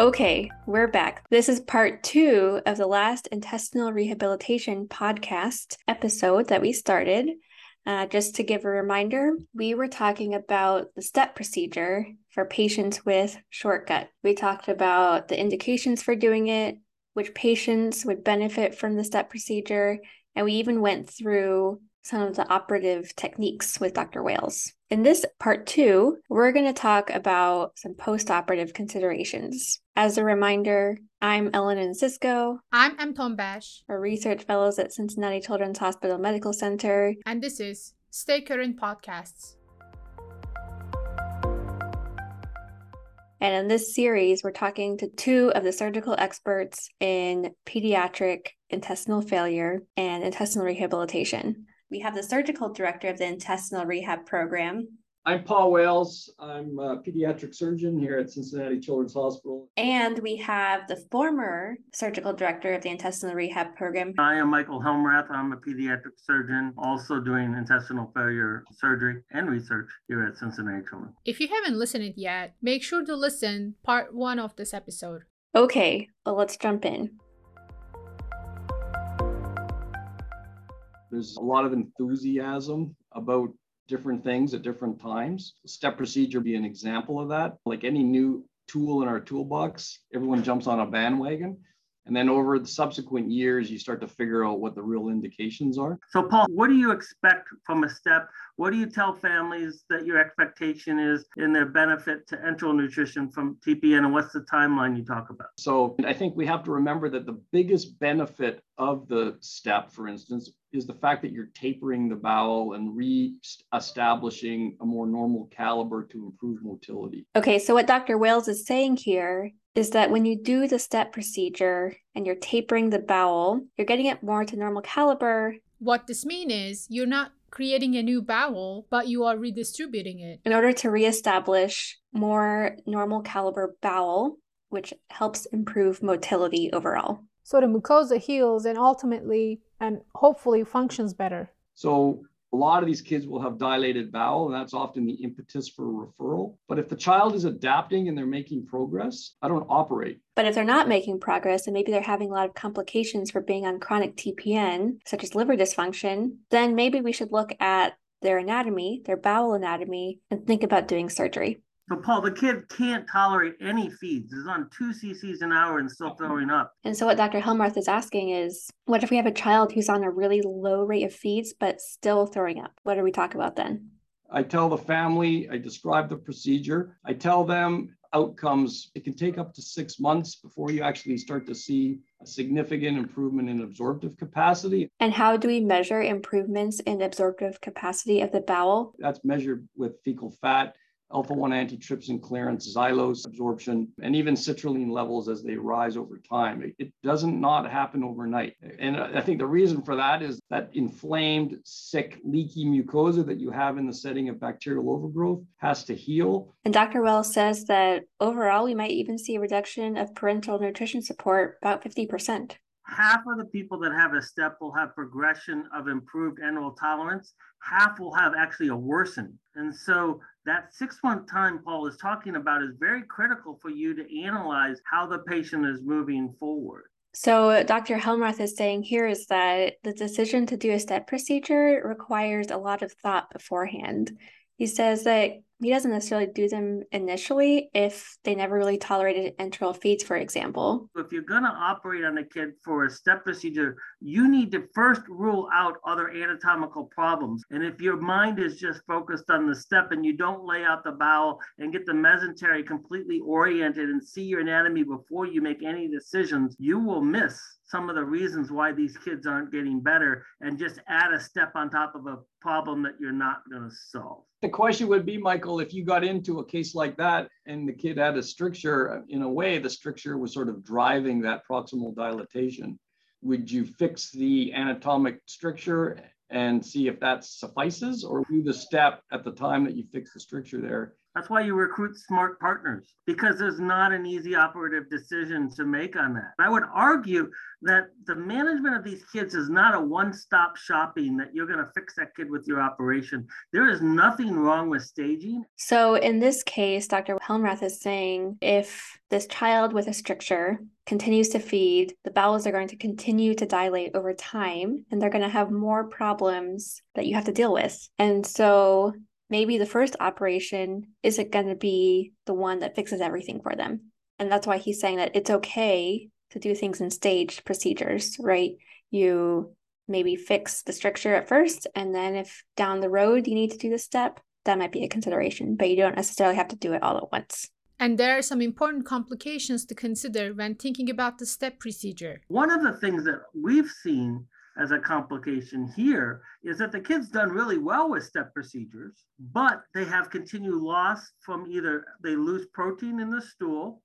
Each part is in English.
Okay, we're back. This is part two of the last intestinal rehabilitation podcast episode that we started. Uh, just to give a reminder, we were talking about the step procedure for patients with short gut. We talked about the indications for doing it, which patients would benefit from the step procedure, and we even went through some of the operative techniques with Dr. Wales. In this part two, we're going to talk about some post operative considerations. As a reminder, I'm Ellen Encisco. I'm Em Tombash. We're research fellows at Cincinnati Children's Hospital Medical Center. And this is Stay Current Podcasts. And in this series, we're talking to two of the surgical experts in pediatric intestinal failure and intestinal rehabilitation. We have the surgical director of the intestinal rehab program. I'm Paul Wales. I'm a pediatric surgeon here at Cincinnati Children's Hospital. And we have the former surgical director of the intestinal rehab program. I am Michael Helmrath. I'm a pediatric surgeon, also doing intestinal failure surgery and research here at Cincinnati Children's. If you haven't listened yet, make sure to listen part one of this episode. Okay, well, let's jump in. There's a lot of enthusiasm about different things at different times. Step procedure be an example of that. Like any new tool in our toolbox, everyone jumps on a bandwagon. And then over the subsequent years, you start to figure out what the real indications are. So, Paul, what do you expect from a step? What do you tell families that your expectation is in their benefit to enteral nutrition from TPN, and what's the timeline you talk about? So, I think we have to remember that the biggest benefit of the step, for instance, is the fact that you're tapering the bowel and re-establishing a more normal caliber to improve motility. Okay, so what Dr. Wales is saying here is that when you do the step procedure and you're tapering the bowel, you're getting it more to normal caliber. What this means is you're not creating a new bowel, but you are redistributing it. In order to reestablish more normal caliber bowel, which helps improve motility overall. So the mucosa heals and ultimately and hopefully functions better. So a lot of these kids will have dilated bowel, and that's often the impetus for referral. But if the child is adapting and they're making progress, I don't operate. But if they're not making progress and maybe they're having a lot of complications for being on chronic TPN, such as liver dysfunction, then maybe we should look at their anatomy, their bowel anatomy, and think about doing surgery. So, Paul, the kid can't tolerate any feeds. He's on two cc's an hour and still throwing up. And so, what Dr. Helmrath is asking is what if we have a child who's on a really low rate of feeds but still throwing up? What do we talk about then? I tell the family, I describe the procedure, I tell them outcomes. It can take up to six months before you actually start to see a significant improvement in absorptive capacity. And how do we measure improvements in absorptive capacity of the bowel? That's measured with fecal fat alpha 1 antitrypsin clearance, xylose absorption, and even citrulline levels as they rise over time. It, it doesn't not happen overnight. And I think the reason for that is that inflamed, sick, leaky mucosa that you have in the setting of bacterial overgrowth has to heal. And Dr. Wales says that overall, we might even see a reduction of parenteral nutrition support about 50% half of the people that have a step will have progression of improved enteral tolerance half will have actually a worsen and so that six month time paul is talking about is very critical for you to analyze how the patient is moving forward. So dr helmrath is saying here is that the decision to do a step procedure requires a lot of thought beforehand. He says that he doesn't necessarily do them initially if they never really tolerated enteral feeds, for example. If you're going to operate on a kid for a step procedure, you need to first rule out other anatomical problems. And if your mind is just focused on the step and you don't lay out the bowel and get the mesentery completely oriented and see your anatomy before you make any decisions, you will miss some of the reasons why these kids aren't getting better and just add a step on top of a problem that you're not going to solve. The question would be, Michael, if you got into a case like that and the kid had a stricture, in a way, the stricture was sort of driving that proximal dilatation. Would you fix the anatomic stricture and see if that suffices, or do the step at the time that you fix the stricture there That's why you recruit smart partners because there's not an easy operative decision to make on that. I would argue that the management of these kids is not a one stop shopping that you're going to fix that kid with your operation. There is nothing wrong with staging. So, in this case, Dr. Helmrath is saying if this child with a stricture continues to feed, the bowels are going to continue to dilate over time and they're going to have more problems that you have to deal with. And so, maybe the first operation isn't going to be the one that fixes everything for them. And that's why he's saying that it's okay to do things in staged procedures, right? You maybe fix the stricture at first, and then if down the road you need to do the step, that might be a consideration, but you don't necessarily have to do it all at once. And there are some important complications to consider when thinking about the step procedure. One of the things that we've seen as a complication here is that the kid's done really well with step procedures, but they have continued loss from either they lose protein in the stool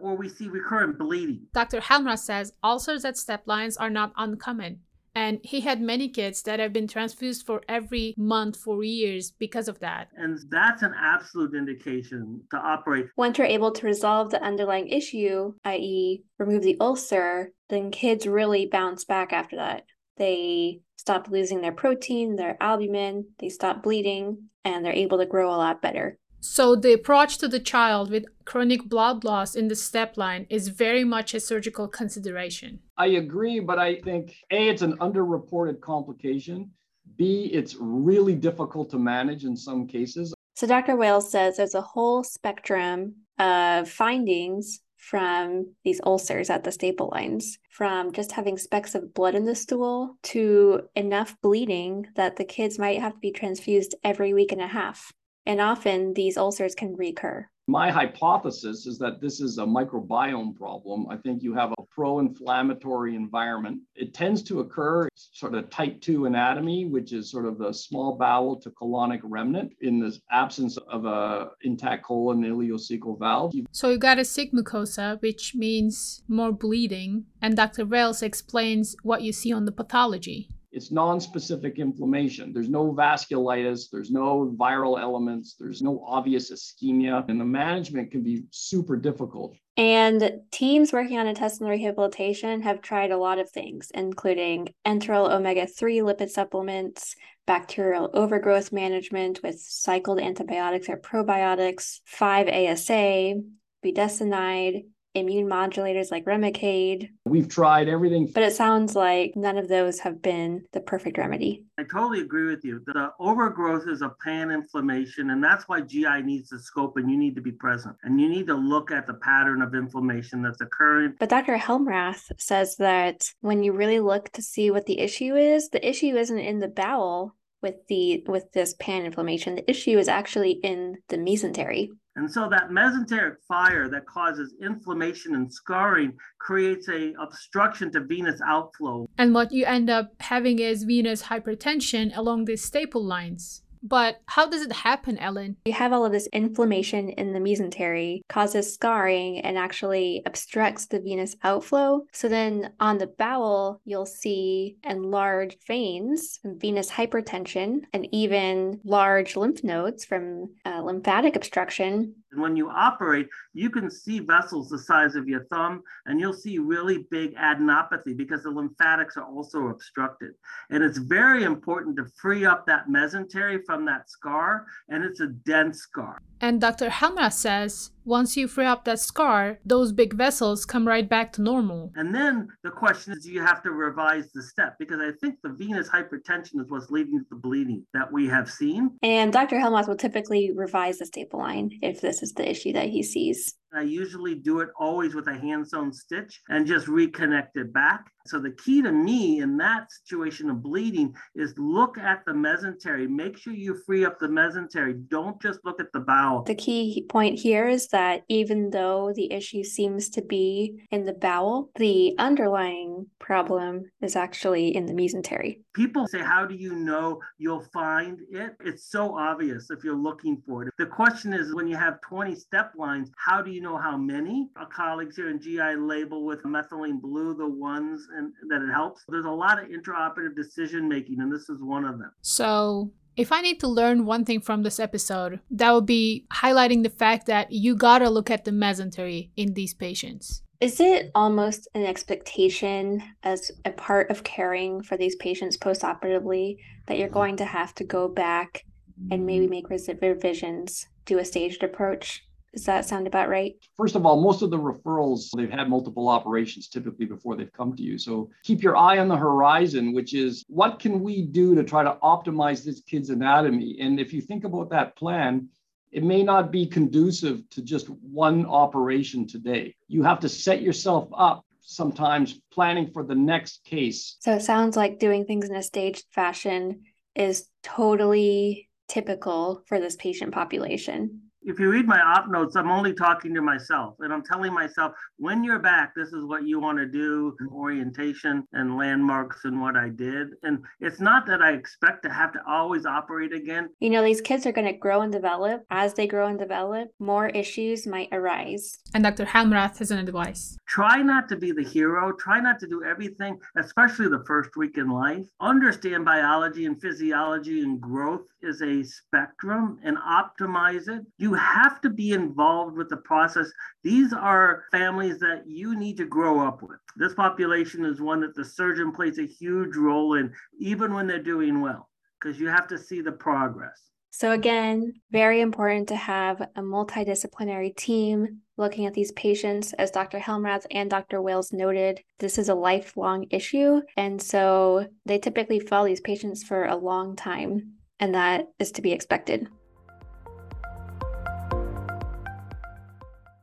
or we see recurrent bleeding. Dr. Helmrath says ulcers at step lines are not uncommon. And he had many kids that have been transfused for every month for years because of that. And that's an absolute indication to operate. Once you're able to resolve the underlying issue, i.e., remove the ulcer, then kids really bounce back after that. They stop losing their protein, their albumin, they stop bleeding, and they're able to grow a lot better. So, the approach to the child with chronic blood loss in the step line is very much a surgical consideration. I agree, but I think A, it's an underreported complication. B, it's really difficult to manage in some cases. So, Dr. Wales says there's a whole spectrum of findings from these ulcers at the staple lines, from just having specks of blood in the stool to enough bleeding that the kids might have to be transfused every week and a half. And often these ulcers can recur. My hypothesis is that this is a microbiome problem. I think you have a pro inflammatory environment. It tends to occur sort of type 2 anatomy, which is sort of the small bowel to colonic remnant in the absence of a intact colon ileocecal valve. So you got a sigmoidosa, which means more bleeding, and Dr. Wales explains what you see on the pathology it's non-specific inflammation. There's no vasculitis, there's no viral elements, there's no obvious ischemia, and the management can be super difficult. And teams working on intestinal rehabilitation have tried a lot of things, including enteral omega 3 lipid supplements, bacterial overgrowth management with cycled antibiotics or probiotics, 5-ASA, budesonide, immune modulators like Remicade. We've tried everything. But it sounds like none of those have been the perfect remedy. I totally agree with you. The overgrowth is a pan inflammation, and that's why GI needs to scope and you need to be present. And you need to look at the pattern of inflammation that's occurring. But Dr. Helmrath says that when you really look to see what the issue is, the issue isn't in the bowel with the with this pan inflammation. The issue is actually in the mesentery. And so that mesenteric fire that causes inflammation and scarring creates a obstruction to venous outflow. And what you end up having is venous hypertension along these staple lines. But how does it happen, Ellen? You have all of this inflammation in the mesentery, causes scarring, and actually obstructs the venous outflow. So then on the bowel, you'll see enlarged veins, venous hypertension, and even large lymph nodes from uh, lymphatic obstruction and when you operate, you can see vessels the size of your thumb, and you'll see really big adenopathy because the lymphatics are also obstructed. And it's very important to free up that mesentery from that scar, and it's a dense scar. And Dr. Helmrath says once you free up that scar, those big vessels come right back to normal. And then the question is, do you have to revise the step? Because I think the venous hypertension is what's leading to the bleeding that we have seen. And Dr. Helmrath will typically revise the staple line if this is the issue that he sees. I usually do it always with a hand sewn stitch and just reconnect it back. So the key to me in that situation of bleeding is look at the mesentery. Make sure you free up the mesentery. Don't just look at the bowel. The key point here is that even though the issue seems to be in the bowel, the underlying problem is actually in the mesentery. People say, How do you know you'll find it? It's so obvious if you're looking for it. The question is when you have 20 step lines, how do you know how many? Our colleagues here in GI label with methylene blue the ones and that it helps. There's a lot of intraoperative decision making, and this is one of them. So If I need to learn one thing from this episode, that would be highlighting the fact that you gotta look at the mesentery in these patients. Is it almost an expectation as a part of caring for these patients postoperatively that you're mm-hmm. going to have to go back and maybe mm-hmm. make revisions, do a staged approach? Does that sound about right? First of all, most of the referrals, they've had multiple operations typically before they've come to you. So keep your eye on the horizon, which is what can we do to try to optimize this kid's anatomy? And if you think about that plan, it may not be conducive to just one operation today. You have to set yourself up sometimes planning for the next case. So it sounds like doing things in a staged fashion is totally typical for this patient population if you read my op notes, I'm only talking to myself and I'm telling myself, when you're back, this is what you want to do, orientation and landmarks and what I did. And it's not that I expect to have to always operate again. You know, these kids are going to grow and develop. As they grow and develop, more issues might arise. And Dr. Helmrath has an advice. Try not to be the hero. Try not to do everything, especially the first week in life. Understand biology and physiology and growth is a spectrum and optimize it. You have to be involved with the process. These are families that you need to grow up with. This population is one that the surgeon plays a huge role in, even when they're doing well, because you have to see the progress. So, again, very important to have a multidisciplinary team looking at these patients. As Dr. Helmrath and Dr. Wales noted, this is a lifelong issue. And so they typically follow these patients for a long time, and that is to be expected.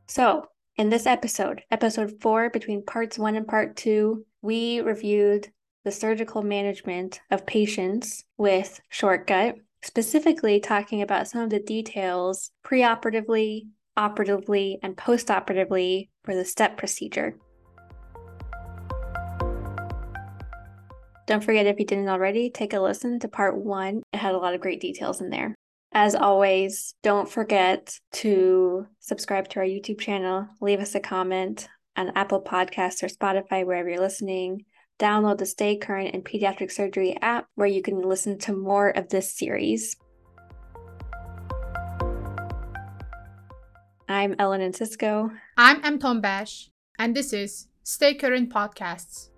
So, in this episode, episode four, between parts one and part two, we reviewed the surgical management of patients with short gut, specifically talking about some of the details preoperatively, operatively, and postoperatively for the step procedure. Don't forget, if you didn't already, take a listen to part one. It had a lot of great details in there. As always, don't forget to subscribe to our YouTube channel, leave us a comment on Apple Podcasts or Spotify, wherever you're listening. Download the Stay Current and Pediatric Surgery app where you can listen to more of this series. I'm Ellen and Cisco. I'm Em Tombash, and this is Stay Current Podcasts.